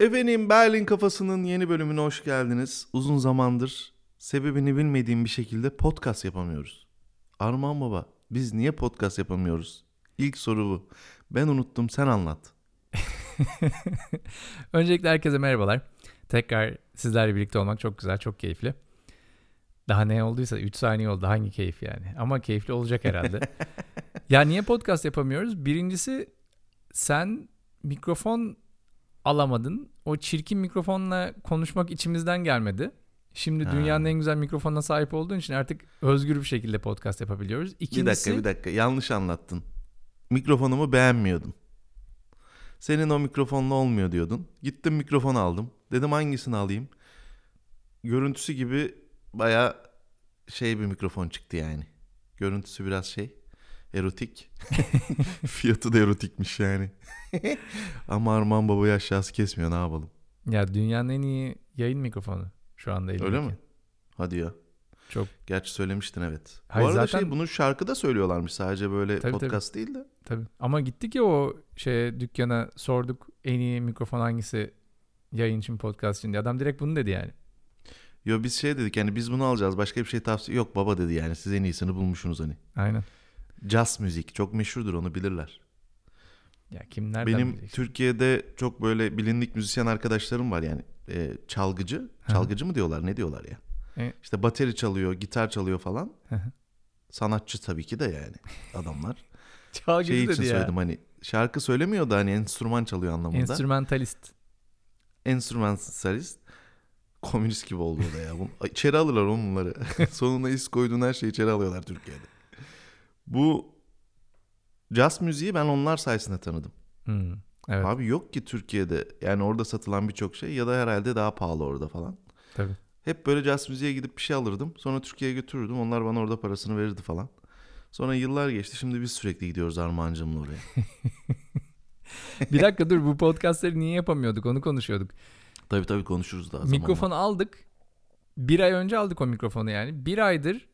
Efendim Berlin Kafası'nın yeni bölümüne hoş geldiniz. Uzun zamandır sebebini bilmediğim bir şekilde podcast yapamıyoruz. Armağan Baba biz niye podcast yapamıyoruz? İlk soru bu. Ben unuttum sen anlat. Öncelikle herkese merhabalar. Tekrar sizlerle birlikte olmak çok güzel, çok keyifli. Daha ne olduysa 3 saniye oldu. Hangi keyif yani? Ama keyifli olacak herhalde. ya niye podcast yapamıyoruz? Birincisi sen mikrofon alamadın. O çirkin mikrofonla konuşmak içimizden gelmedi. Şimdi Ha. dünyanın en güzel mikrofonuna sahip olduğun için artık özgür bir şekilde podcast yapabiliyoruz. İkincisi, Bir dakika bir dakika yanlış anlattın. Mikrofonumu beğenmiyordum. Senin o mikrofonla olmuyor diyordun. Gittim mikrofon aldım. Dedim hangisini alayım? Görüntüsü gibi baya şey bir mikrofon çıktı yani. Görüntüsü biraz şey erotik. Fiyatı da erotikmiş yani. Ama Arman babayı aşağısı kesmiyor ne yapalım. Ya dünyanın en iyi yayın mikrofonu şu anda Öyle elimdeki. mi? Hadi ya. Çok Gerçi söylemiştin evet. Hayır, Bu arada zaten- şey bunu şarkıda söylüyorlarmış sadece böyle Tabii, tabii. podcast değil de. Tabii. Ama gittik ya o şeye dükkana sorduk en iyi mikrofon hangisi yayın için podcast için diye. Adam direkt bunu dedi yani. Yo biz şey dedik yani biz bunu alacağız başka bir şey tavsiye yok baba dedi yani siz en iyisini bulmuşsunuz hani. Aynen. Jazz müzik çok meşhurdur onu bilirler. Ya kim nereden Benim bilecek? Türkiye'de çok böyle bilindik müzisyen arkadaşlarım var yani e, çalgıcı. Çalgıcı mı diyorlar ne diyorlar ya. E- İşte bateri çalıyor gitar çalıyor falan. Sanatçı tabii ki de yani adamlar. Çalgıcı şey için ya. söyledim hani şarkı söylemiyor da hani enstrüman çalıyor anlamında. Enstrümentalist. Enstrümantalist. Komünist gibi oldu da ya. Bunu, içeri alırlar oğlum bunları. Sonuna is koyduğun her şeyi içeri alıyorlar Türkiye'de. Bu jazz müziği ben onlar sayesinde tanıdım. Hmm, Evet Abi yok ki Türkiye'de yani orada satılan birçok şey ya da herhalde daha pahalı orada falan. tabii. Hep böyle jazz müziğe gidip bir şey alırdım. Sonra Türkiye'ye götürürdüm. Onlar bana orada parasını verirdi falan. Sonra yıllar geçti. Şimdi biz sürekli gidiyoruz Armağancım'la oraya. Bir dakika dur bu podcastleri niye yapamıyorduk onu konuşuyorduk. tabii tabii konuşuruz daha Mikrofon zamanla. aldık. Bir ay önce aldık o mikrofonu yani. Bir aydır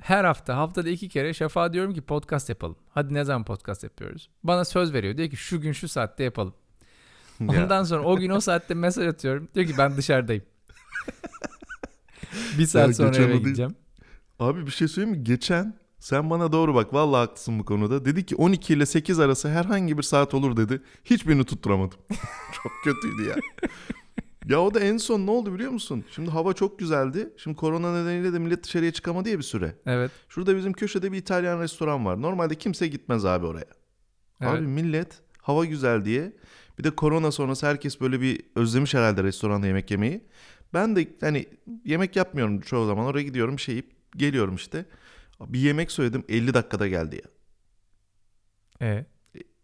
her hafta haftada iki kere Şafak'a diyorum ki podcast yapalım. Hadi ne zaman podcast yapıyoruz? Bana söz veriyor. Diyor ki şu gün şu saatte yapalım. Ya, Ondan sonra o gün o saatte mesaj atıyorum. Diyor ki ben dışarıdayım. bir saat Ya sonra eve gideceğim. Abi bir şey söyleyeyim mi? Geçen sen bana doğru bak. Vallahi haklısın bu konuda. Dedi ki 12 ile 8 arası herhangi bir saat olur dedi. Hiçbirini tutturamadım. çok kötüydü ya. Ya o da en son ne oldu biliyor musun? Şimdi hava çok güzeldi. Şimdi korona nedeniyle de millet dışarıya çıkamadı ya bir süre. Evet. Şurada bizim köşede bir İtalyan restoran var. Normalde kimse gitmez abi oraya. evet. Abi millet hava güzel diye bir de korona sonrası herkes böyle bir özlemiş herhalde restoranda yemek yemeyi. Ben de hani yemek yapmıyorum çoğu zaman oraya gidiyorum şey yiyip geliyorum işte. Bir yemek söyledim 50 dakikada geldi ya.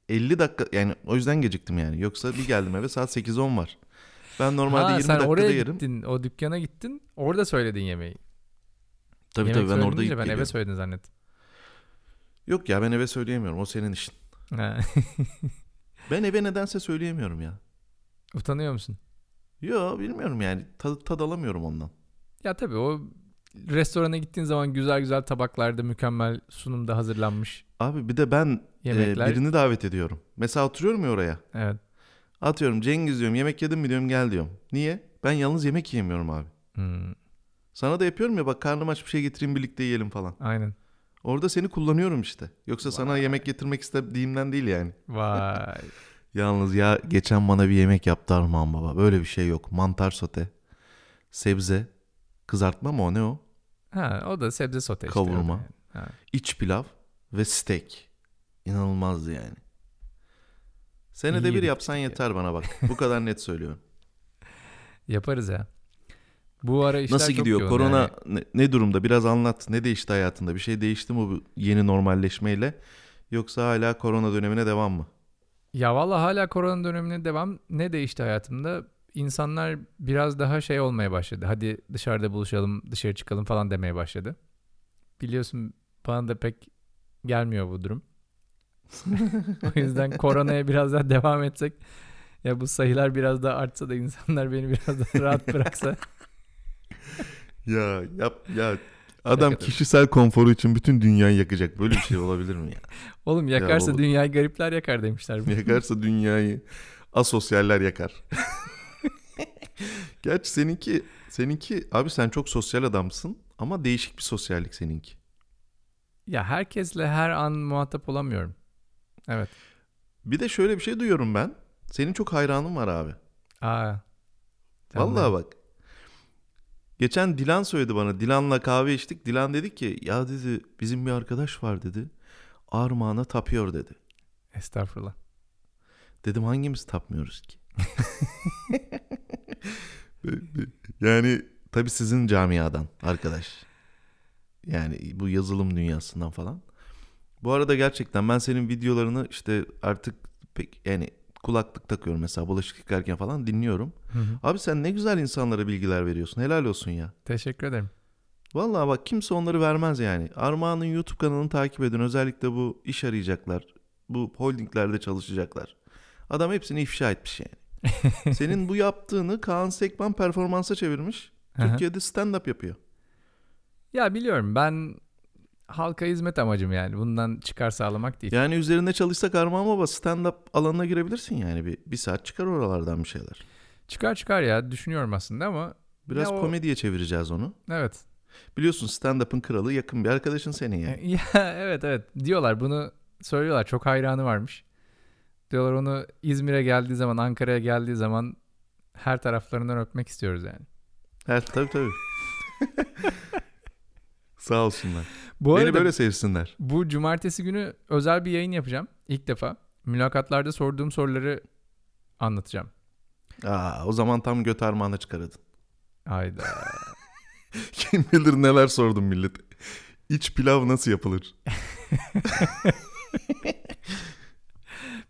E, 50 dakika yani o yüzden geciktim yani. Yoksa bir geldim eve saat 8-10 var. Ben normalde ha, 20 sen dakikada oraya yerim. gittin. O dükkana gittin. Orada söyledin yemeği. Tabii Yemek tabii ben orada yiyip ben eve söyledin zannettim. Yok ya ben eve söyleyemiyorum o senin işin. Ben eve nedense söyleyemiyorum ya. Utanıyor musun? Yo bilmiyorum yani tad, tad alamıyorum ondan. Ya tabii o restorana gittiğin zaman güzel güzel tabaklarda mükemmel sunumda hazırlanmış Abi bir de ben e, yemekler. birini davet ediyorum. Mesela oturuyorum ya oraya. Evet. Atıyorum Cengiz diyorum yemek yedin mi diyorum gel diyorum. Niye? Ben yalnız yemek yiyemiyorum abi. Hmm, Sana da yapıyorum ya bak karnım aç bir şey getireyim birlikte yiyelim falan. aynen. Orada seni kullanıyorum işte. Yoksa sana Vay. yemek getirmek istediğimden değil yani. Vay. Yalnız ya geçen bana bir yemek yaptı Armağan baba. Böyle bir şey yok. Mantar sote, sebze, kızartma mı o ne o? ha, o da sebze sote işte. Kavurma. yani. Ha. İç pilav ve steak. İnanılmazdı yani. Senede İyi bir yapsan ya. yeter bana bak. Bu kadar net söylüyorum. Yaparız ya. Bu ara işler Nasıl çok gidiyor? yoğun Korona yani. ne, ne durumda? Biraz anlat. Ne değişti hayatında? Bir şey değişti mi bu yeni normalleşmeyle? Yoksa hala korona dönemine devam mı? Ya valla hala korona dönemine devam. Ne değişti hayatımda? İnsanlar biraz daha şey olmaya başladı. Hadi dışarıda buluşalım, dışarı çıkalım falan demeye başladı. Biliyorsun bana da pek gelmiyor bu durum. o yüzden koronaya biraz daha devam etsek ya bu sayılar biraz daha artsa da insanlar beni biraz daha rahat bıraksa. Ya yap ya adam Şaka kişisel konforu için bütün dünyayı yakacak. Böyle bir şey olabilir mi ya? Oğlum yakarsa baba. dünyayı garipler yakar demişler. Yakarsa dünyayı asosyaller yakar. Gerçi seninki, seninki abi sen çok sosyal adamsın ama değişik bir sosyallik seninki. Ya herkesle her an muhatap olamıyorum. Evet. Bir de şöyle bir şey duyuyorum ben. Senin çok hayranın var abi. Aa. Vallahi bak. Geçen Dilan söyledi bana. Dilan'la kahve içtik. Dilan dedi ki ya dedi bizim bir arkadaş var dedi. Armağan'a tapıyor dedi. Estağfurullah. Dedim hangimiz tapmıyoruz ki? yani tabii sizin camiadan arkadaş. Yani bu yazılım dünyasından falan. Bu arada gerçekten ben senin videolarını işte artık pek yani kulaklık takıyorum mesela bulaşık yıkarken falan dinliyorum. Hı hı. Abi sen ne güzel insanlara bilgiler veriyorsun. Helal olsun ya. Teşekkür ederim. Vallahi bak kimse onları vermez yani. Armağan'ın YouTube kanalını takip edin. Özellikle bu iş arayacaklar. Bu holdinglerde çalışacaklar. Adam hepsini ifşa etmiş yani. Senin bu yaptığını Kaan Sekban performansa çevirmiş. Türkiye'de stand-up yapıyor. Ya biliyorum ben halka hizmet amacım yani. Bundan çıkar sağlamak değil. Yani üzerinde çalışsak Armağan Baba stand-up alanına girebilirsin yani. Bir, bir saat çıkar oralardan bir şeyler. Çıkar çıkar ya düşünüyorum aslında ama Biraz o- komediye çevireceğiz onu. evet. Biliyorsun stand-up'ın kralı yakın bir arkadaşın senin yani. Ya evet evet diyorlar bunu söylüyorlar çok hayranı varmış. Diyorlar onu İzmir'e geldiği zaman Ankara'ya geldiği zaman her taraflarından öpmek istiyoruz yani. Evet tabii tabii. Sağ olsunlar. Bu Beni arada böyle sevsinler. bu cumartesi günü özel bir yayın yapacağım ilk defa. Mülakatlarda sorduğum soruları anlatacağım. Aa, o zaman tam göt armağana çıkarırdın. Hayda. Kim bilir neler sordum millete. İç pilav nasıl yapılır?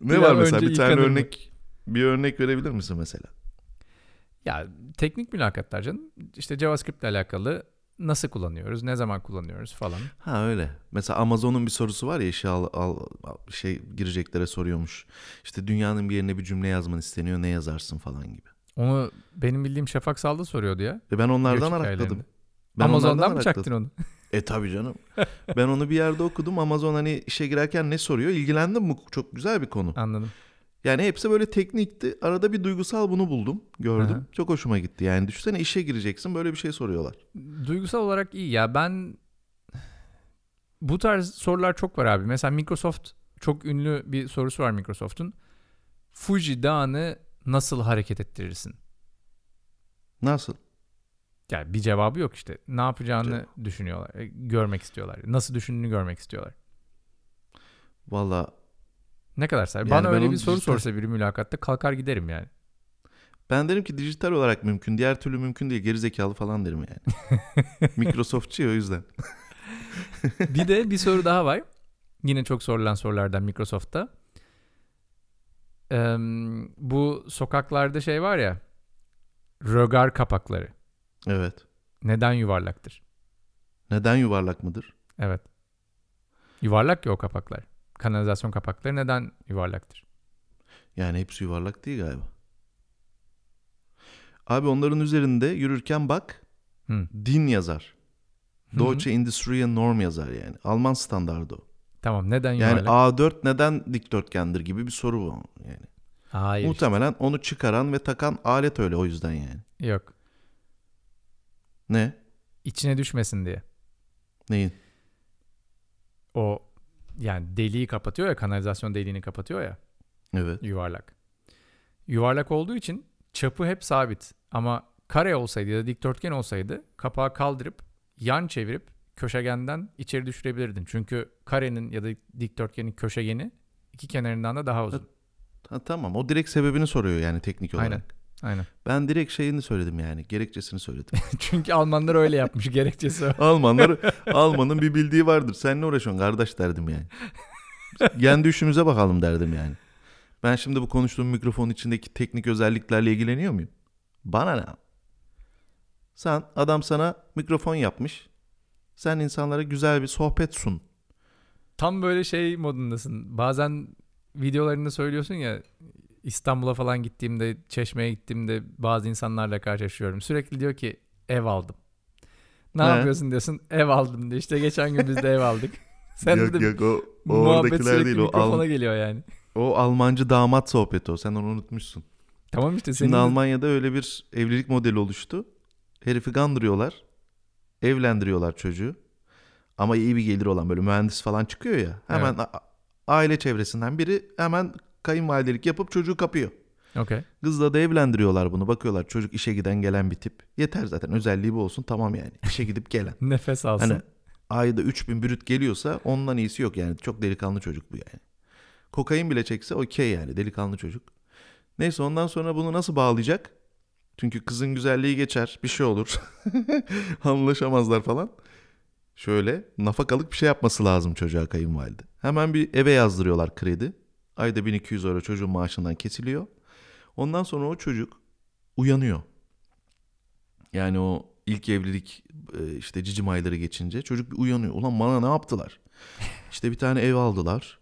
ne Pilav var mesela bir tane mı? örnek bir örnek verebilir misin mesela? ya teknik mülakatlar canım. İşte JavaScript ile alakalı nasıl kullanıyoruz, ne zaman kullanıyoruz falan. Ha öyle. Mesela Amazon'un bir sorusu var ya işe al, al şey gireceklere soruyormuş. İşte dünyanın bir yerine bir cümle yazman isteniyor ne yazarsın falan gibi. Onu benim bildiğim Şafak Saldı soruyordu ya. Ve ben onlardan arakladım. Ben Amazon'dan onlardan mı arakladım. çaktın onu? E tabii canım. ben onu bir yerde okudum. Amazon hani işe girerken ne soruyor? İlgilendim bu çok güzel bir konu. Anladım. Yani hepsi böyle teknikti. Arada bir duygusal bunu buldum. Gördüm. Hı hı. Çok hoşuma gitti. Yani düşünsene işe gireceksin böyle bir şey soruyorlar. Duygusal olarak iyi ya ben bu tarz sorular çok var abi. Mesela Microsoft çok ünlü bir sorusu var Microsoft'un. Fuji Dağı'nı nasıl hareket ettirirsin? Nasıl? Yani bir cevabı yok işte. Ne yapacağını düşünüyorlar. e, Görmek istiyorlar. Nasıl düşündüğünü görmek istiyorlar. Valla Ne kadar ser. Yani Bana öyle bir soru dijital- sorsa biri mülakatta kalkar giderim yani. ben derim ki dijital olarak mümkün. Diğer türlü mümkün değil. Gerizekalı falan derim yani. Microsoftçı o yüzden. bir de bir soru daha var. Yine çok sorulan sorulardan Microsoft'ta. Eee, bu sokaklarda şey var ya. Rögar kapakları. Evet. Neden yuvarlaktır? Neden yuvarlak mıdır? Evet. Yuvarlak ya o kapaklar. Kanalizasyon kapakları neden yuvarlaktır? Yani hepsi yuvarlak değil galiba. Abi onların üzerinde yürürken bak Hı. din yazar. Hı hı. Deutsche Industrial Norm yazar yani. Alman standardı o. Tamam neden Yani yuvarlak? A4 neden dikdörtgendir gibi bir soru bu yani. Hayır. Muhtemelen onu çıkaran ve takan alet öyle o yüzden yani. Yok. Ne? İçine düşmesin diye. Neyin? O yani deliği kapatıyor ya kanalizasyon deliğini kapatıyor ya Evet. yuvarlak. Yuvarlak olduğu için çapı hep sabit. Ama kare olsaydı ya da dikdörtgen olsaydı kapağı kaldırıp yan çevirip köşegenden içeri düşürebilirdin. Çünkü karenin ya da dikdörtgenin köşegeni iki kenarından da daha uzun. Ha, tamam o direkt sebebini soruyor yani teknik olarak. Aynen. Aynen. Ben direkt şeyini söyledim yani gerekçesini söyledim. Çünkü Almanlar öyle yapmış gerekçesi o. Almanlar Almanın bir bildiği vardır. Sen ne uğraşıyorsun kardeş derdim yani. Kendi işimize bakalım derdim yani. Ben şimdi bu konuştuğum mikrofonun içindeki teknik özelliklerle ilgileniyor muyum? Bana ne? Sen adam sana mikrofon yapmış. Sen insanlara güzel bir sohbet sun. Tam böyle şey modundasın. Bazen videolarında söylüyorsun ya İstanbul'a falan gittiğimde, Çeşme'ye gittiğimde bazı insanlarla karşılaşıyorum. Sürekli diyor ki ev aldım. Ne He. yapıyorsun diyorsun. Ev aldım diyor. İşte geçen gün biz de ev aldık. Sen yok de yok o, o oradakiler değil. O, Al- geliyor yani. o Almancı damat sohbeti o. Sen onu unutmuşsun. Tamam işte senin Şimdi de- Almanya'da öyle bir evlilik modeli oluştu. Herifi kandırıyorlar. Evlendiriyorlar çocuğu. Ama iyi bir gelir olan böyle mühendis falan çıkıyor ya. Hemen a- aile çevresinden biri hemen kayınvalidelik yapıp çocuğu kapıyor. Okey. Kızla da evlendiriyorlar bunu. Bakıyorlar çocuk işe giden gelen bir tip. Yeter zaten özelliği bu olsun tamam yani. İşe gidip gelen. Nefes alsın. Hani ayda 3000 brüt geliyorsa ondan iyisi yok yani. Çok delikanlı çocuk bu yani. Kokain bile çekse okey yani delikanlı çocuk. Neyse ondan sonra bunu nasıl bağlayacak? Çünkü kızın güzelliği geçer bir şey olur. Anlaşamazlar falan. Şöyle nafakalık bir şey yapması lazım çocuğa kayınvalide. Hemen bir eve yazdırıyorlar kredi. Ayda 1200 euro çocuğun maaşından kesiliyor. Ondan sonra o çocuk uyanıyor. Yani o ilk evlilik e, işte cicim ayları geçince çocuk bir uyanıyor. Ulan bana ne yaptılar? İşte bir tane ev aldılar.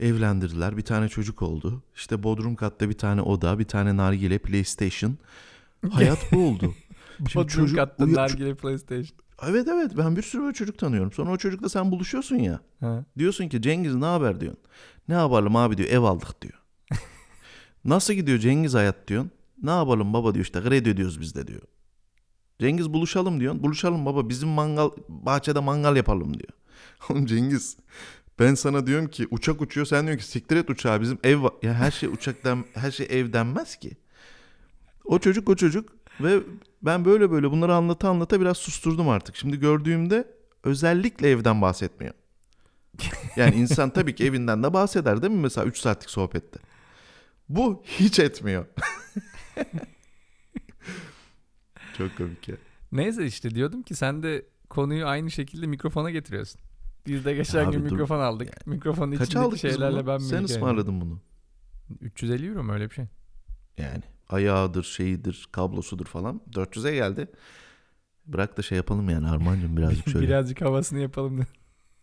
Evlendirdiler. Bir tane çocuk oldu. İşte bodrum katta bir tane oda, bir tane nargile, PlayStation. Hayat bu oldu. Şimdi Bodrum çocuk katta uya- nargile PlayStation. Evet evet ben bir sürü böyle çocuk tanıyorum. Sonra o çocukla sen buluşuyorsun ya. Ha. Diyorsun ki Cengiz ne haber diyorsun. Ne yapalım abi diyor ev aldık diyor. Nasıl gidiyor Cengiz hayat diyorsun. Ne yapalım baba diyor işte kredi ödüyoruz biz de diyor. Cengiz buluşalım diyorsun. Buluşalım baba bizim mangal bahçede mangal yapalım diyor. Oğlum Cengiz ben sana diyorum ki uçak uçuyor sen diyorsun ki siktir et uçağı bizim ev var. Ya her şey uçaktan her şey ev denmez ki. O çocuk o çocuk ve ben böyle böyle bunları anlata anlata biraz susturdum artık. Şimdi gördüğümde özellikle evden bahsetmiyor. Yani insan tabii ki evinden de bahseder değil mi mesela 3 saatlik sohbette. Bu hiç etmiyor. Çok komik ya. Neyse işte diyordum ki sen de konuyu aynı şekilde mikrofona getiriyorsun. Biz de geçen Abi gün dur. mikrofon aldık. Mikrofonun Kaç içindeki şeylerle ben Sen ısmarladın bunu. 350 euro mu öyle bir şey? Yani ayağıdır, şeyidir, kablosudur falan. 400'e geldi. Bırak da şey yapalım yani Armancığım birazcık şöyle. Birazcık havasını yapalım da.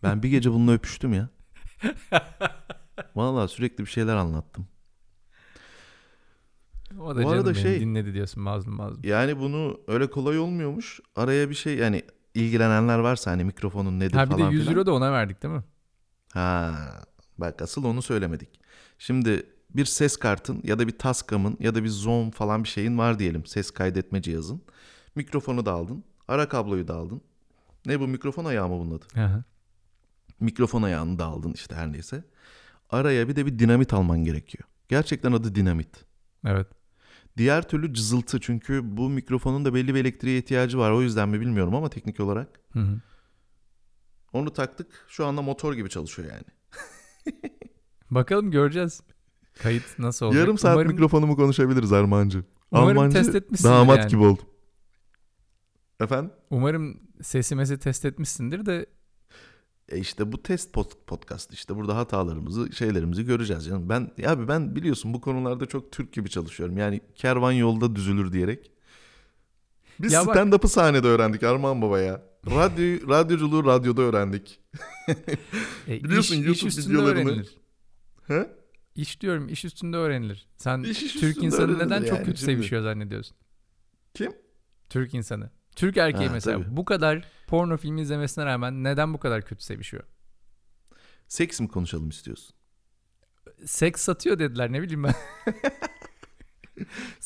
Ben bir gece bununla öpüştüm ya. Vallahi sürekli bir şeyler anlattım. O da Bu canım arada benim şey- dinledi diyorsun mazlum mazlum. Yani bunu öyle kolay olmuyormuş. Araya bir şey yani ilgilenenler varsa hani mikrofonun nedir Ha bir de falan 100 filan. euro da ona verdik değil mi? Ha, bak asıl onu söylemedik. Şimdi bir ses kartın ya da bir Tascam'ın ya da bir Zoom falan bir şeyin var diyelim. Ses kaydetme cihazın. Mikrofonu da aldın. Ara kabloyu da aldın. Ne bu mikrofon ayağı mı bunun adı? Aha. Mikrofon ayağını da aldın işte her neyse. Araya bir de bir dinamit alman gerekiyor. Gerçekten adı dinamit. Evet. Diğer türlü cızıltı çünkü bu mikrofonun da belli bir elektriğe ihtiyacı var. O yüzden mi bilmiyorum ama teknik olarak. Hı hı. Onu taktık. Şu anda motor gibi çalışıyor yani. Bakalım göreceğiz. Kayıt nasıl olacak? Yarım saat umarım, mikrofonumu konuşabiliriz Armancı. umarım Almancı test etmişsindir damat yani. gibi oldum. Efendim? Umarım sesimizi test etmişsindir de E işte bu test pod- podcast işte burada hatalarımızı şeylerimizi göreceğiz canım. Ben ya abi ben biliyorsun bu konularda çok Türk gibi çalışıyorum. Yani kervan yolda düzülür diyerek. Biz Ya bak- stand-up'ı sahnede öğrendik Arman Baba ya. Radyo, radyoculuğu radyoda öğrendik. e, Biliyorsun iş, iş YouTube üstünde videolarını- öğrenilir. He? İş diyorum iş üstünde öğrenilir. Sen İş iş Türk insanı neden çok yani kötü şimdi. sevişiyor zannediyorsun? Kim? Türk insanı. Türk erkeği Ha, mesela tabii. bu kadar porno filmi izlemesine rağmen neden bu kadar kötü sevişiyor? Seks mi konuşalım istiyorsun? Seks satıyor dediler ne bileyim ben.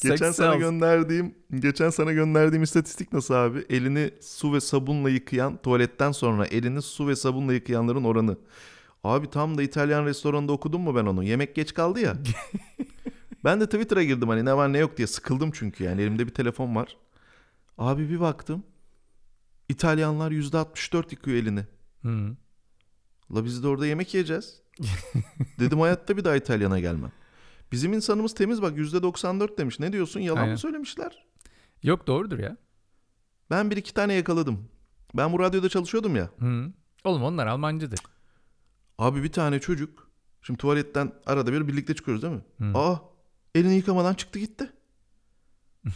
Geçen sana gönderdiğim geçen sana gönderdiğim istatistik nasıl abi? Elini su ve sabunla yıkayan tuvaletten sonra elini su ve sabunla yıkayanların oranı. Abi tam da İtalyan restoranında okudum mu ben onu? Yemek geç kaldı ya. ben de Twitter'a girdim hani ne var ne yok diye sıkıldım çünkü yani elimde bir telefon var. Abi bir baktım. İtalyanlar %64 yıkıyor elini. Hı. La biz de orada yemek yiyeceğiz. Dedim hayatta bir daha İtalyan'a gelmem. Bizim insanımız temiz bak %94 demiş. Ne diyorsun? Yalan Aynen. mı söylemişler? Yok doğrudur ya. Ben bir iki tane yakaladım. Ben bu radyoda çalışıyordum ya. Hı. Oğlum onlar Almancıdır. Abi bir tane çocuk. Şimdi tuvaletten arada bir birlikte çıkıyoruz değil mi? Hı. Aa elini yıkamadan çıktı gitti.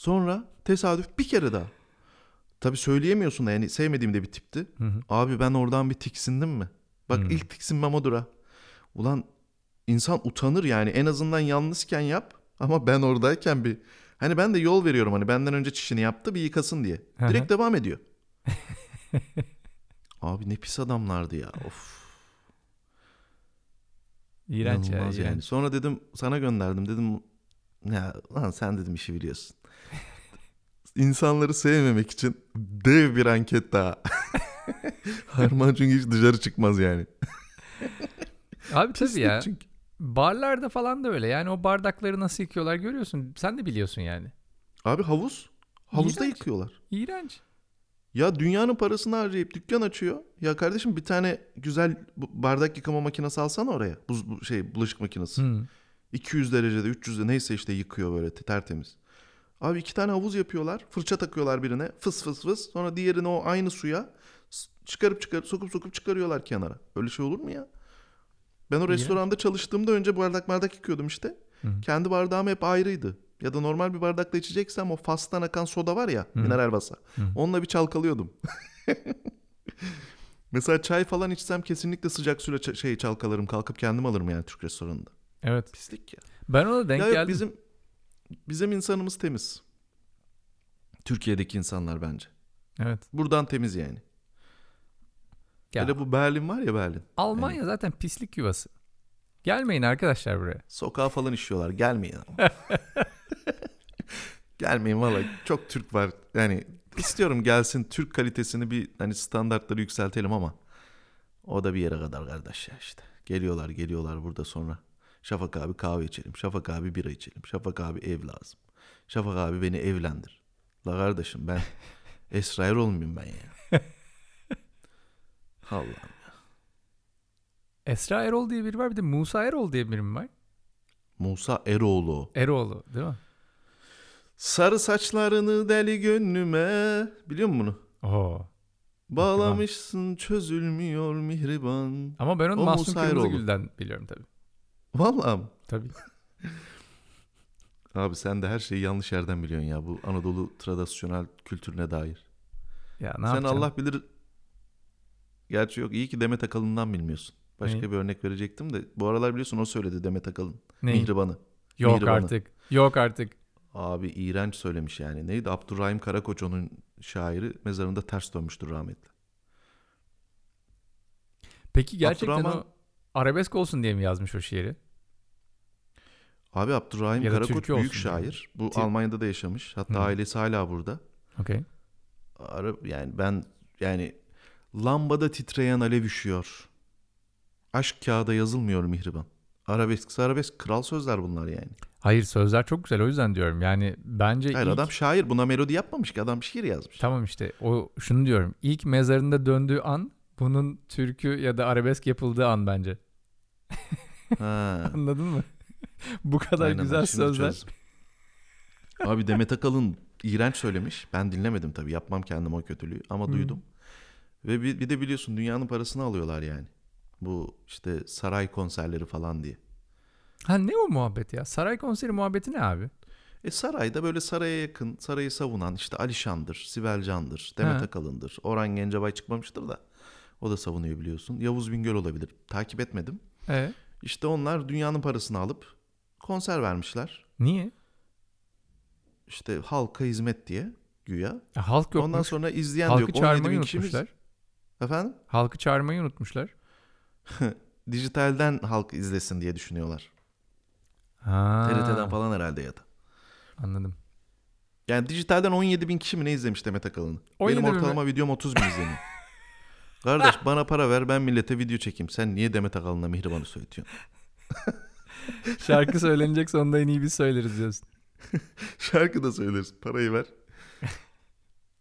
Sonra tesadüf bir kere daha. Tabii söyleyemiyorsun da yani sevmediğim de bir tipti. Hı hı. Abi ben oradan bir tiksindim mi? Bak Hmm. ilk tiksinmem odur ha. Ulan insan utanır yani en azından yalnızken yap ama ben oradayken bir hani ben de yol veriyorum hani benden önce çişini yaptı bir yıkasın diye. Hı hı. Direkt devam ediyor. Abi ne pis adamlardı ya. Of. İğrenç ya. İnanılmaz iğrenç. yani. Sonra dedim sana gönderdim dedim Ya lan sen dedim işi biliyorsun. İnsanları sevmemek için dev bir anket daha. Harman çünkü hiç dışarı çıkmaz yani. Abi tabii ya. çünkü. Barlarda falan da öyle. Yani o bardakları nasıl yıkıyorlar görüyorsun. Sen de biliyorsun yani. Abi havuz. Havuzda İğrenç. yıkıyorlar. İğrenç. Ya dünyanın parasını harcayıp dükkan açıyor. Ya kardeşim bir tane güzel bu- bardak yıkama makinesi alsana oraya. Buz, bu şey bulaşık makinesi. Hı. 200 derecede 300 de neyse işte yıkıyor böyle te- tertemiz. Abi iki tane havuz yapıyorlar. Fırça takıyorlar birine. Fıs fıs fıs. Sonra diğerini o aynı suya çıkarıp çıkarıp sokup sokup çıkarıyorlar kenara. Öyle şey olur mu ya? Ben o restoranda çalıştığımda önce bardak bardak yıkıyordum işte. Hı. Kendi bardağım hep ayrıydı. Ya da normal bir bardakla içeceksem o fastan akan soda var ya Hı. mineral basa. Hı. Onunla bir çalkalıyordum. Mesela çay falan içsem kesinlikle sıcak suyla ça- şey çalkalarım kalkıp kendim alırım yani Türk restoranında. Evet. Pislik ya. Ben ona denk Ya geldim. bizim bizim insanımız temiz. Türkiye'deki insanlar bence. Evet. Buradan temiz yani. Ya, Hele bu Berlin var ya Berlin. Almanya zaten pislik yuvası. Gelmeyin arkadaşlar buraya. Sokağa falan işiyorlar. Gelmeyin ama. Gelmeyin valla. Çok Türk var. Yani istiyorum gelsin Türk kalitesini bir hani standartları yükseltelim ama o da bir yere kadar kardeş ya işte. Geliyorlar geliyorlar burada sonra. Şafak abi kahve içelim. Şafak abi bira içelim. Şafak abi ev lazım. Şafak abi beni evlendir. La kardeşim ben Esra Erol muyum ben ya? Allah. Esra Erol diye biri var bir de Musa Erol diye biri mi var? Musa Eroğlu. Eroğlu değil mi? Sarı saçlarını deli gönlüme. Biliyor musun bunu? Oo. Bağlamışsın çözülmüyor mihriban. Ama ben onu O Eroğlu. Kırmızıgül'den biliyorum tabii. Vallahi mi? Tabii. Abi sen de her şeyi yanlış yerden biliyorsun ya bu Anadolu tradisyonel kültürüne dair. Ya ne sen yapacaksın? Allah bilir. Gerçi yok iyi ki Demet Akalın'dan bilmiyorsun. Başka Neyi? bir örnek verecektim de bu aralar biliyorsun o söyledi Demet Akalın. Neyi? Mihriban'ı. Yok Mihriban'ı. artık. Yok artık. Abi iğrenç söylemiş yani. Neydi? Abdurrahim Karakoç onun şairi mezarında ters dönmüştür rahmetli. Peki gerçekten Abdurrahman- o arabesk olsun diye mi yazmış o şiiri? Abi Abdurrahim Ya türkü büyük şair. Bu Ti- Almanya'da da yaşamış. Hatta Hı. ailesi hala burada. Okey. Ara, yani ben yani lambada titreyen alev üşüyor. Aşk kağıda yazılmıyor mihriban. Arabesk arabesk kral sözler bunlar yani. Hayır sözler çok güzel o yüzden diyorum. Yani bence Hayır ilk... adam şair buna melodi yapmamış ki adam şiir yazmış. Tamam işte o şunu diyorum. İlk mezarında döndüğü an bunun türkü ya da arabesk yapıldığı an bence. Ha, Anladın mı? Bu kadar aynen, güzel sözler. çözdüm. Abi Demet Akalın iğrenç söylemiş. Ben dinlemedim tabii yapmam kendim o kötülüğü ama Hı. duydum. Ve bir, bir de biliyorsun dünyanın parasını alıyorlar yani. Bu işte saray konserleri falan diye. Ha ne o muhabbet ya? Saray konseri muhabbeti ne abi? E sarayda böyle saraya yakın, sarayı savunan işte Alişan'dır, Sibel Can'dır, Demet Ha. Akalın'dır. Orhan Gencebay çıkmamıştır da o da savunuyor biliyorsun. Yavuz Bingöl olabilir. Takip etmedim. E, İşte onlar dünyanın parasını alıp konser vermişler. niye? İşte halka hizmet diye güya. E, halk yokmuş. Ondan sonra izleyen Halkı yok. 17 çağırmayı unutmuşlar. Efendim? Halkı çağırmayı unutmuşlar. Dijitalden halk izlesin diye düşünüyorlar. Ha, TRT'den falan herhalde ya da. Anladım. Yani dijitalden 17 bin kişi mi ne izlemiş Demet Akalın'ı? 17 Benim bin mi? ortalama videom 30 bin izleniyor. Kardeş bana para ver ben millete video çekeyim. Sen niye Demet Akalın'a Mihriban'ı söyletiyorsun? Şarkı söylenecek sonunda en iyi biz söyleriz diyorsun. Şarkı da söyleriz. Parayı ver.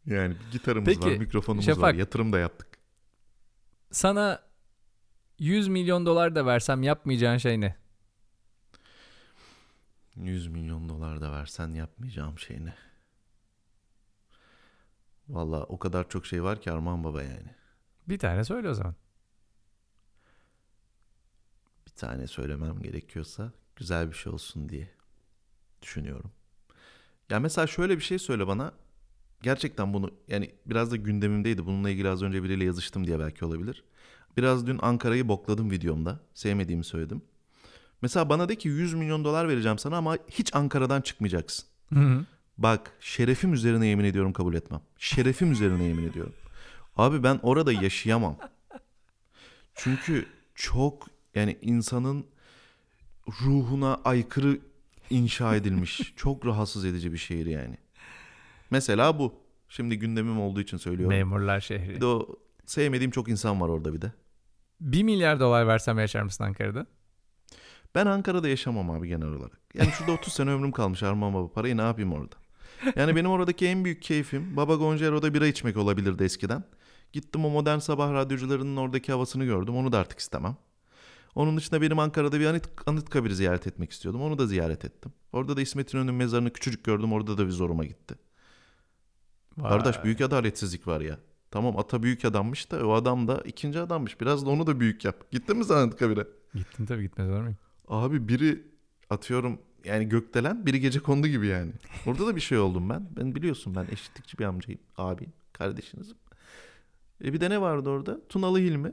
Yani gitarımız Peki, var, mikrofonumuz var. Şafak. Yatırım da yaptık. Sana 100 milyon dolar da versem yapmayacağın şey ne? 100 milyon dolar da versen yapmayacağım şey ne? Valla o kadar çok şey var ki Arman Baba yani. Bir tane söyle o zaman. Bir tane söylemem gerekiyorsa güzel bir şey olsun diye düşünüyorum. Ya mesela şöyle bir şey söyle bana. Gerçekten bunu yani biraz da gündemimdeydi. Bununla ilgili az önce biriyle yazıştım diye belki olabilir. Biraz dün Ankara'yı bokladım videomda. Sevmediğimi söyledim. Mesela bana de ki 100 milyon dolar vereceğim sana ama hiç Ankara'dan çıkmayacaksın. Hı hı. Bak şerefim üzerine yemin ediyorum kabul etmem. Şerefim üzerine yemin ediyorum. Abi ben orada yaşayamam. Çünkü çok yani insanın ruhuna aykırı inşa edilmiş. çok rahatsız edici bir şehir yani. Mesela bu. Şimdi gündemim olduğu için söylüyorum. Memurlar şehri. Bir de o sevmediğim çok insan var orada bir de. 1 milyar dolar versem yaşar mısın Ankara'da? Ben Ankara'da yaşamam abi genel olarak. Yani şurada 30 sene ömrüm kalmış harmam baba. Parayı ne yapayım orada? Yani benim oradaki en büyük keyfim Baba Goncero'da bira içmek olabilirdi eskiden. Gittim o modern sabah radyocularının oradaki havasını gördüm. Onu da artık istemem. Onun dışında benim Ankara'da bir anıt, Anıtkabir'i ziyaret etmek istiyordum. Onu da ziyaret ettim. Orada da İsmet İnönü'nün mezarını küçücük gördüm. Orada da bir zoruma gitti. Vay. Kardeş büyük adaletsizlik var ya. Tamam ata büyük adammış da o adam da ikinci adammış. Biraz da onu da büyük yap. Gittin mi sen Anıtkabir'e? Gittim tabii gitmez olur muyum? Abi biri atıyorum yani gökdelen biri gece kondu gibi yani. Orada da bir şey oldum ben. Ben biliyorsun ben eşitlikçi bir amcayım. Abim, kardeşinizim. E bir de ne vardı orada? Tunalı Hilmi.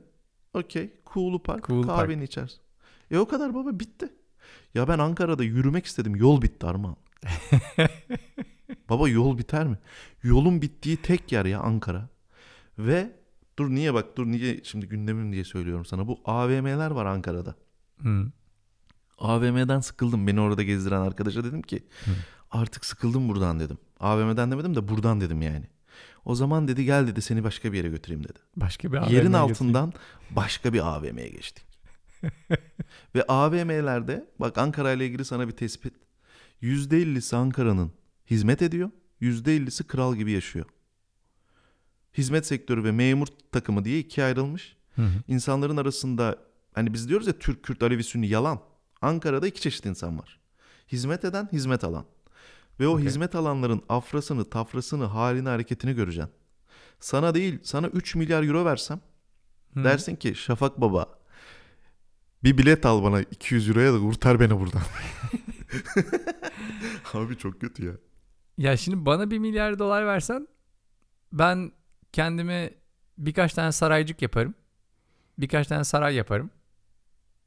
Okey. Kuğulu Park. Kuğulu Park. kahveni içersin. E o kadar baba bitti. Ya ben Ankara'da yürümek istedim. Yol bitti Armağan. baba yol biter mi? Yolun bittiği tek yer ya Ankara. Ve dur niye bak dur niye şimdi gündemim diye söylüyorum sana. Bu AVM'ler var Ankara'da. Hı. AVM'den sıkıldım. Beni orada gezdiren arkadaşa dedim ki Hı. artık sıkıldım buradan dedim. AVM'den demedim de buradan dedim yani. O zaman dedi gel dedi seni başka bir yere götüreyim dedi. Başka bir Yerin AVM'ye götüreyim. altından başka bir AVM'ye geçtik. Ve AVM'lerde bak Ankara ile ilgili sana bir tespit. %50'si Ankara'nın hizmet ediyor. %50'si kral gibi yaşıyor. Hizmet sektörü ve memur takımı diye ikiye ayrılmış. Hı hı. İnsanların arasında hani biz diyoruz ya Türk, Kürt, Alevi, Sünni yalan. Ankara'da iki çeşit insan var. Hizmet eden, hizmet alan. Ve o Okey. hizmet alanların afrasını, tafrasını, halini, hareketini göreceksin. Sana değil, sana 3 milyar euro versem Hı. dersin ki Şafak Baba bir bilet al bana 200 euroya da kurtar beni buradan. Abi çok kötü ya. Ya şimdi bana bir milyar dolar versen ben kendime birkaç tane saraycık yaparım. Birkaç tane saray yaparım.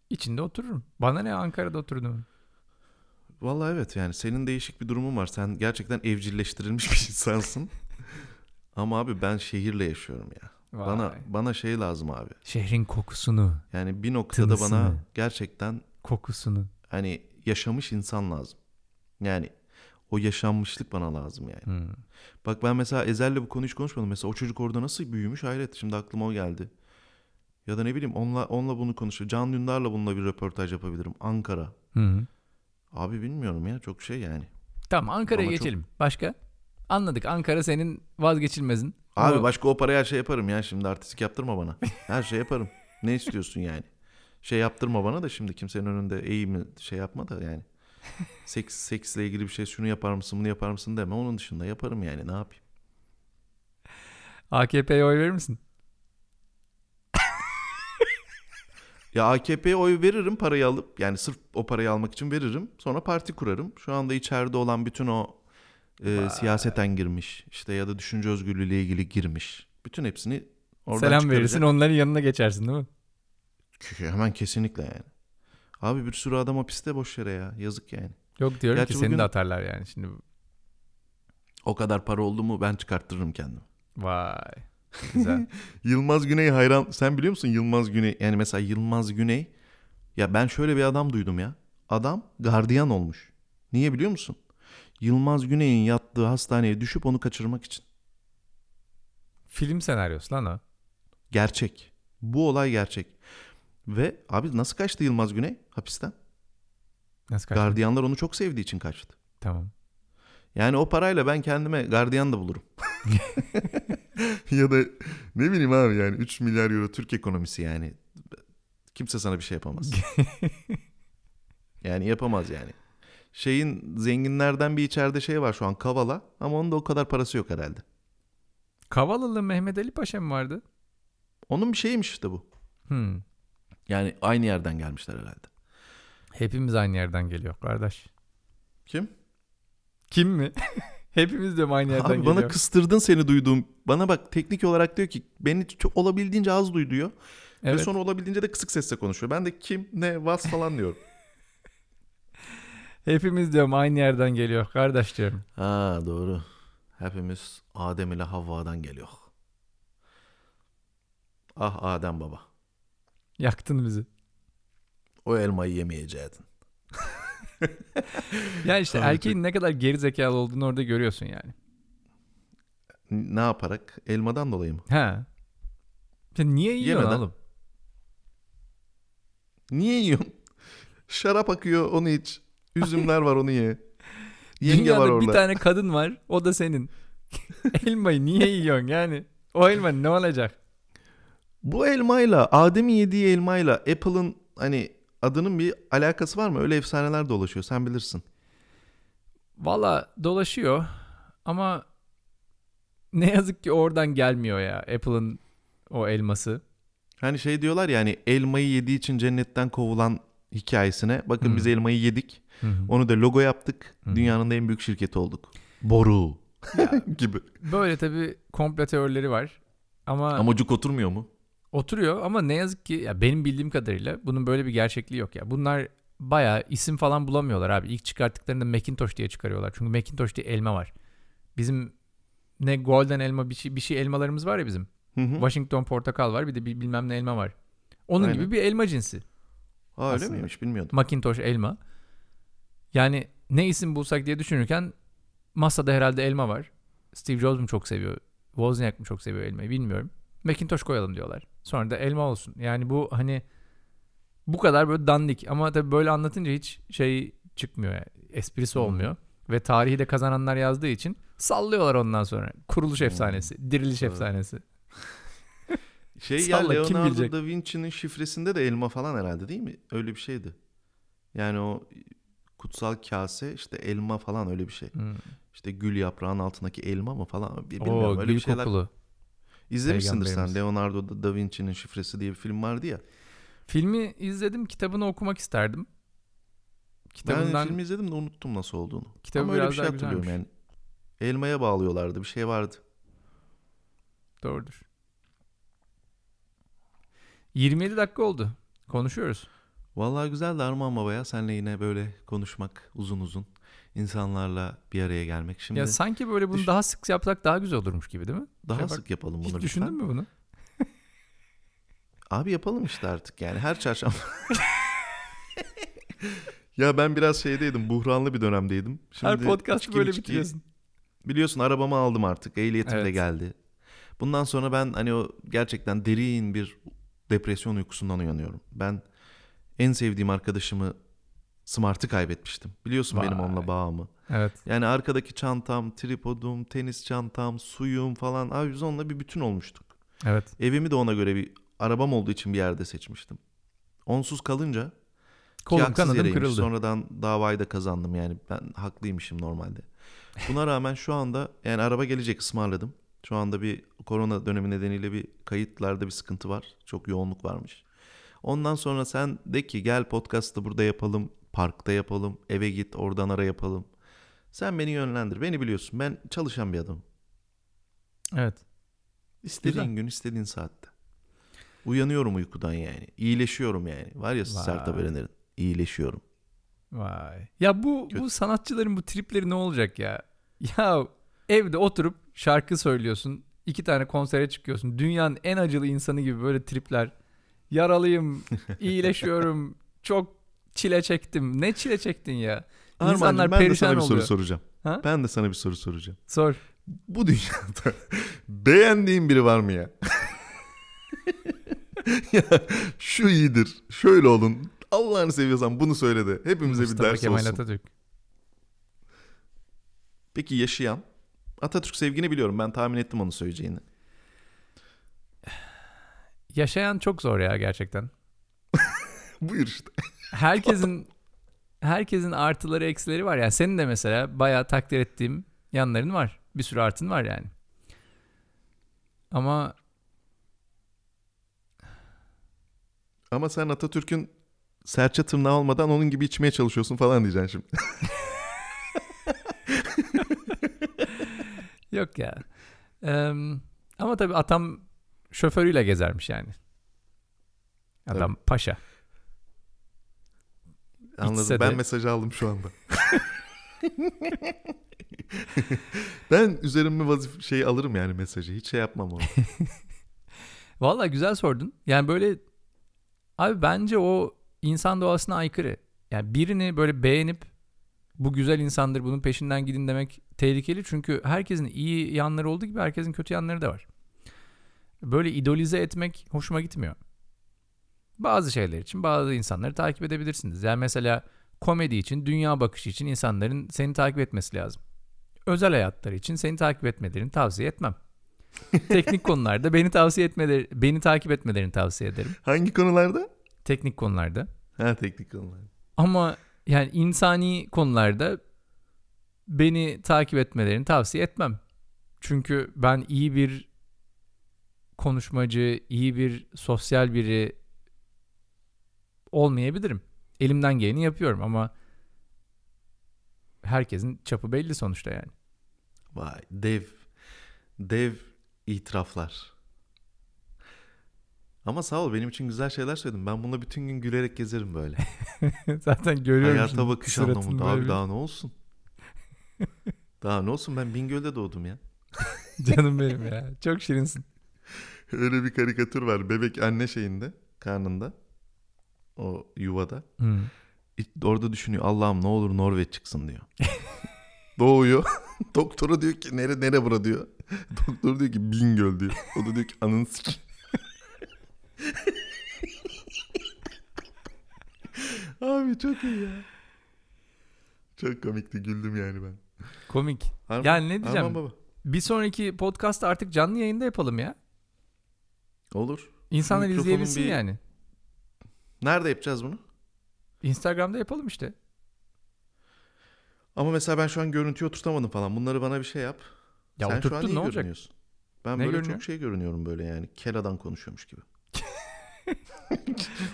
İçinde otururum. Bana ne Ankara'da oturdum. Vallahi evet yani senin değişik bir durumun var. Sen gerçekten evcilleştirilmiş bir insansın. Ama abi ben şehirle yaşıyorum ya. Vay. Bana bana şey lazım abi. Şehrin kokusunu, Yani bir noktada bana Tınısını. gerçekten kokusunu. hani yaşamış insan lazım. Yani o yaşanmışlık bana lazım yani. Hmm. Bak ben mesela Ezel'le bu konuyu hiç konuşmadım. Mesela o çocuk orada nasıl büyümüş hayret. Şimdi aklıma o geldi. Ya da ne bileyim onunla, onunla bunu konuşuyor. Can Dündar'la bununla bir röportaj yapabilirim. Ankara. Hı hı. Abi bilmiyorum ya çok şey yani. Tamam Ankara'ya Ama çok- geçelim. Başka? Anladık. Ankara senin vazgeçilmezin. Abi Ama- başka o paraya her şey yaparım ya şimdi artistik yaptırma bana. Her şey yaparım. ne istiyorsun yani? Şey yaptırma bana da şimdi kimsenin önünde eğimi şey yapma da yani. Seks, seksle ilgili bir şey şunu yapar mısın bunu yapar mısın deme. Onun dışında yaparım yani ne yapayım. AKP'ye oy verir misin? Ya AKP'ye oy veririm parayı alıp yani sırf o parayı almak için veririm. Sonra parti kurarım. Şu anda içeride olan bütün o e, siyaseten girmiş işte ya da düşünce özgürlüğüyle ilgili girmiş. Bütün hepsini oradan Selam verirsin onların yanına geçersin değil mi? Hemen kesinlikle yani. Abi bir sürü adam hapiste boş yere ya. Yazık yani. Yok diyorum Gerçi ki seni de atarlar yani şimdi. O kadar para oldu mu ben çıkarttırırım kendimi. Vay. Güzel. Yılmaz Güney hayran. Sen biliyor musun Yılmaz Güney? Yani mesela Yılmaz Güney. Ya ben şöyle bir adam duydum ya. Adam gardiyan olmuş. Niye biliyor musun? Yılmaz Güney'in yattığı hastaneye düşüp onu kaçırmak için. Film senaryosu lan o. Gerçek. Bu olay gerçek. Ve abi nasıl kaçtı Yılmaz Güney hapisten? Nasıl kaçtı? Gardiyanlar onu çok sevdiği için kaçtı. Tamam. Yani o parayla ben kendime gardiyan da bulurum. ya da ne bileyim abi yani 3 milyar euro Türk ekonomisi yani. Kimse sana bir şey yapamaz. yani yapamaz yani. Şeyin zenginlerden bir içeride şey var şu an Kavala ama onun da o kadar parası yok herhalde. Kavalalı Mehmet Ali Paşa mı vardı? Onun bir şeymiş işte bu. Hmm. Yani aynı yerden gelmişler herhalde. Hepimiz aynı yerden geliyor kardeş. Kim? Kim mi? Hepimiz de aynı yerden Abi geliyor. bana kıstırdın seni duyduğum. Bana bak teknik olarak diyor ki beni çok olabildiğince az duy diyor. Ve evet. sonra olabildiğince de kısık sesle konuşuyor. Ben de kim, ne, vas falan diyorum. Hepimiz diyorum aynı yerden geliyor kardeş diyorum. ha doğru. Hepimiz Adem ile Havva'dan geliyor. Ah Adem baba. Yaktın bizi. O elmayı yemeyeceydin. yani işte erkeğin ne kadar geri zekalı olduğunu orada görüyorsun yani. Ne yaparak? Elmadan dolayı mı? Ha. Sen niye yiyorsun Yemeden. oğlum? Niye yiyorsun? Şarap akıyor onu iç. Üzümler var onu ye. Yenge Dünyada var orada. bir tane kadın var o da senin. Elmayı niye yiyorsun yani? O elma ne olacak? Bu elmayla Adem'in yediği elmayla Apple'ın hani adının bir alakası var mı? Öyle efsaneler dolaşıyor sen bilirsin. Valla dolaşıyor ama ne yazık ki oradan gelmiyor ya Apple'ın o elması. Hani şey diyorlar ya hani elmayı yediği için cennetten kovulan hikayesine. Bakın Hmm. biz elmayı yedik. Hı hı. Onu da logo yaptık. Hı. Dünyanın da en büyük şirketi olduk. Boru gibi. Böyle tabii komple teorileri var. Ama, Amacık oturmuyor mu? Oturuyor ama ne yazık ki ya benim bildiğim kadarıyla bunun böyle bir gerçekliği yok ya. Bunlar bayağı isim falan bulamıyorlar abi. İlk çıkarttıklarında Macintosh diye çıkarıyorlar. Çünkü Macintosh diye elma var. Bizim ne golden elma bir şey, bir şey elmalarımız var ya bizim. Hı hı. Washington portakal var bir de bir bilmem ne elma var. Onun Aynen. gibi bir elma cinsi. Aa, öyle miymiş bilmiyordum. Macintosh elma. Yani ne isim bulsak diye düşünürken masada herhalde elma var. Steve Jobs mu çok seviyor? Wozniak mı çok seviyor elmayı bilmiyorum. Macintosh koyalım diyorlar. Sonra da elma olsun. Yani bu hani bu kadar böyle dandik ama tabii böyle anlatınca hiç şey çıkmıyor yani. Esprisi hı. olmuyor. Ve tarihi de kazananlar yazdığı için sallıyorlar ondan sonra. Kuruluş Hmm. efsanesi, diriliş Evet. efsanesi. Şey ya Salla, Leonardo da Vinci'nin şifresinde de elma falan herhalde değil mi? Öyle bir şeydi. Yani o kutsal kase işte elma falan öyle bir şey. Hmm. İşte gül yaprağının altındaki elma mı falan bilmiyorum Oo, öyle gül bir şeyler. kokulu. İzlemişsindir sen. Leonardo da, Vinci'nin şifresi diye bir film vardı ya. Filmi izledim, kitabını okumak isterdim. Kitabından Ben filmi izledim de unuttum nasıl olduğunu. Kitabı Ama öyle bir şey hatırlıyorum güzelmiş. yani. Elmaya bağlıyorlardı bir şey vardı. Doğrudur. 27 dakika oldu. Konuşuyoruz. Vallahi güzel de Armağan Baba ya senle yine böyle konuşmak uzun uzun. insanlarla bir araya gelmek. Şimdi ya sanki böyle bunu düş- daha sık yapsak daha güzel olurmuş gibi değil mi? daha Şöyle bak, sık yapalım bunu Hiç lütfen. düşündün mü bunu? Abi yapalım işte artık yani her çarşamba. ya ben biraz şeydeydim buhranlı bir dönemdeydim. Şimdi Her podcast'ı içki böyle bitiriyorsun. Biliyorsun arabamı aldım artık ehliyetim de Evet. geldi. Bundan sonra ben hani o gerçekten derin bir depresyon uykusundan uyanıyorum. Ben en sevdiğim arkadaşımı Smart'ı kaybetmiştim. Biliyorsun benim Vay. onunla bağımı. Evet. Yani arkadaki çantam, tripodum, tenis çantam, suyum falan. Abi biz onunla bir bütün olmuştuk. Evet. Evimi de ona göre bir arabam olduğu için bir yerde seçmiştim. Onsuz kalınca Kolum kanadım kırıldı. Sonradan davayı da kazandım yani ben haklıymışım normalde. Buna rağmen şu anda yani araba gelecek ısmarladım. Şu anda bir korona dönemi nedeniyle bir kayıtlarda bir sıkıntı var. Çok yoğunluk varmış. Ondan sonra sen de ki gel podcast'ı burada yapalım, parkta yapalım, eve git oradan ara yapalım. Sen beni yönlendir. Beni biliyorsun. Ben çalışan bir adamım. Evet. İstediğin Güzel. gün, istediğin saatte. Uyanıyorum uykudan yani. İyileşiyorum yani. Var ya Vay. Sertab Erener'in. İyileşiyorum. Vay. Ya bu Kötü. bu sanatçıların bu tripleri ne olacak ya? Ya evde oturup şarkı söylüyorsun. iki tane konsere çıkıyorsun. Dünyanın en acılı insanı gibi böyle tripler. Yaralıyım, iyileşiyorum, çok çile çektim. Ne çile çektin ya? Armağan'cığım, İnsanlar ben de perişan sana bir soru oluyor. soracağım. Ha? Ben de sana bir soru soracağım. Sor. Bu dünyada beğendiğin biri var mı ya? ya şu iyidir. Şöyle olun. Allah'ını seviyorsan bunu söyle de. Hepimize Mustafa bir ders Kemal olsun. Atatürk. Peki yaşayan Atatürk sevgini biliyorum. Ben tahmin ettim onu söyleyeceğini. Yaşayan çok zor ya gerçekten. Buyur işte. Herkesin herkesin artıları eksileri var. Yani senin de mesela bayağı takdir ettiğim yanların var. Bir sürü artın var yani. Ama Ama sen Atatürk'ün serçe tırnağı olmadan onun gibi içmeye çalışıyorsun falan diyeceksin şimdi. yok ya. Eee, ama tabii atam şoförüyle gezermiş yani. Adam paşa. Anladım. İçse ben de- mesajı aldım şu anda. ben üzerime vazif şey alırım yani mesajı. Hiç şey yapmam onu. Vallahi güzel sordun. Yani böyle abi bence o insan doğasına aykırı. Yani birini böyle beğenip bu güzel insandır bunun peşinden gidin demek tehlikeli. Çünkü herkesin iyi yanları olduğu gibi herkesin kötü yanları da var. Böyle idolize etmek hoşuma gitmiyor. Bazı şeyler için bazı insanları takip edebilirsiniz. Yani mesela komedi için, dünya bakışı için insanların seni takip etmesi lazım. Özel hayatları için seni takip etmelerini tavsiye etmem. Teknik konularda beni tavsiye etmeleri, beni takip etmelerini tavsiye ederim. Hangi konularda? Teknik konularda. Ha teknik konularda. Ama yani insani konularda beni takip etmelerini tavsiye etmem. Çünkü ben iyi bir konuşmacı, iyi bir sosyal biri olmayabilirim. Elimden geleni yapıyorum ama herkesin çapı belli sonuçta yani. Vay dev dev itiraflar. Ama sağ ol benim için güzel şeyler söyledin. Ben bununla bütün gün gülerek gezerim böyle. Zaten görüyorum Hayata bakış anlamında. Abi daha ne olsun? daha ne olsun ben Bingöl'de doğdum ya. Canım benim ya. Çok şirinsin. Öyle bir karikatür var. Bebek anne şeyinde karnında. O yuvada. Hı. Orada düşünüyor Allah'ım ne olur Norveç çıksın diyor. Doğuyor. Doktora diyor ki nere nere bura diyor. Doktor diyor ki Bingöl diyor. O da diyor ki anın. Abi çok iyi ya. Çok komikti güldüm yani ben. Komik. Arman- Yani ne diyeceğim? Arman baba. Bir sonraki podcast'ta artık canlı yayında yapalım ya. Olur. İnsanlar mikrofonun izleyebilsin bir- yani. Nerede yapacağız bunu? Instagram'da yapalım işte. Ama mesela ben şu an görüntüyü oturtamadım falan. Bunları bana bir şey yap. Ya Sen şu an oturttun iyi ne olacak? görünüyorsun. Ben Ne böyle görünüyor? çok şey görünüyorum böyle yani. Keladan konuşuyormuş gibi.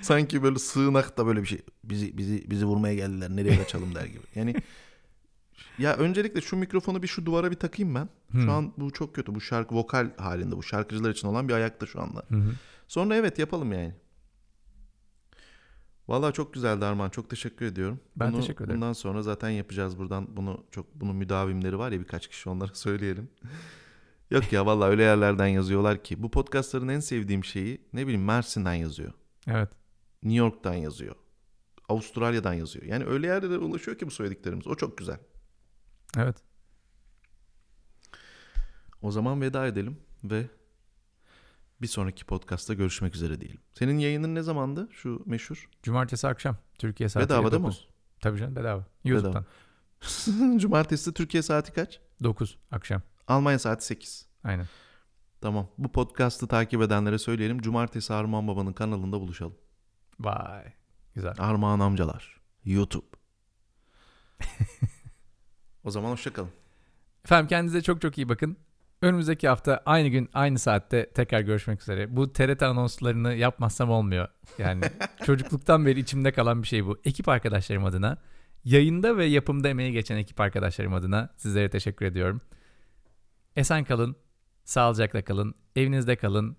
Sanki böyle sığınakta böyle bir şey. Bizi bizi bizi vurmaya geldiler. Nereye kaçalım der gibi. Yani ya öncelikle şu mikrofonu bir şu duvara bir takayım ben. Hı. Şu an bu çok kötü. Bu şarkı vokal halinde. Bu şarkıcılar için olan bir ayakta şu anda. Hı hı. Sonra evet yapalım yani. Vallahi çok güzeldi Arman. Çok teşekkür ediyorum. Ben Bunu teşekkür ederim. Bundan sonra zaten yapacağız buradan. Bunu çok bunun müdavimleri var ya birkaç kişi onlara söyleyelim. Yok ya vallahi öyle yerlerden yazıyorlar ki bu podcastların en sevdiğim şeyi ne bileyim Mersin'den yazıyor. Evet. New York'tan yazıyor. Avustralya'dan yazıyor. Yani öyle yerlere ulaşıyor ki bu söylediklerimiz. O çok güzel. Evet. O zaman veda edelim ve bir sonraki podcast'ta görüşmek üzere diyelim. Senin yayının ne zamandı şu meşhur? Cumartesi akşam Türkiye saati Bedava değil mi? 9. Tabii canım bedava. YouTube'dan. Cumartesi Türkiye saati kaç? 9 akşam. Almanya saati 8. Aynen. Tamam. Bu podcast'ı takip edenlere söyleyelim. Cumartesi Armağan Baba'nın kanalında buluşalım. Vay. Güzel. Armağan amcalar. YouTube. o zaman hoşçakalın. Efendim kendinize çok çok iyi bakın. Önümüzdeki hafta aynı gün aynı saatte tekrar görüşmek üzere. Bu TRT anonslarını yapmazsam olmuyor. Yani çocukluktan beri içimde kalan bir şey bu. Ekip arkadaşlarım adına, yayında ve yapımda emeği geçen ekip arkadaşlarım adına sizlere teşekkür ediyorum. Esen kalın, sağlıcakla kalın, evinizde kalın.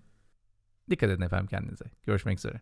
Dikkat edin efendim kendinize. Görüşmek üzere.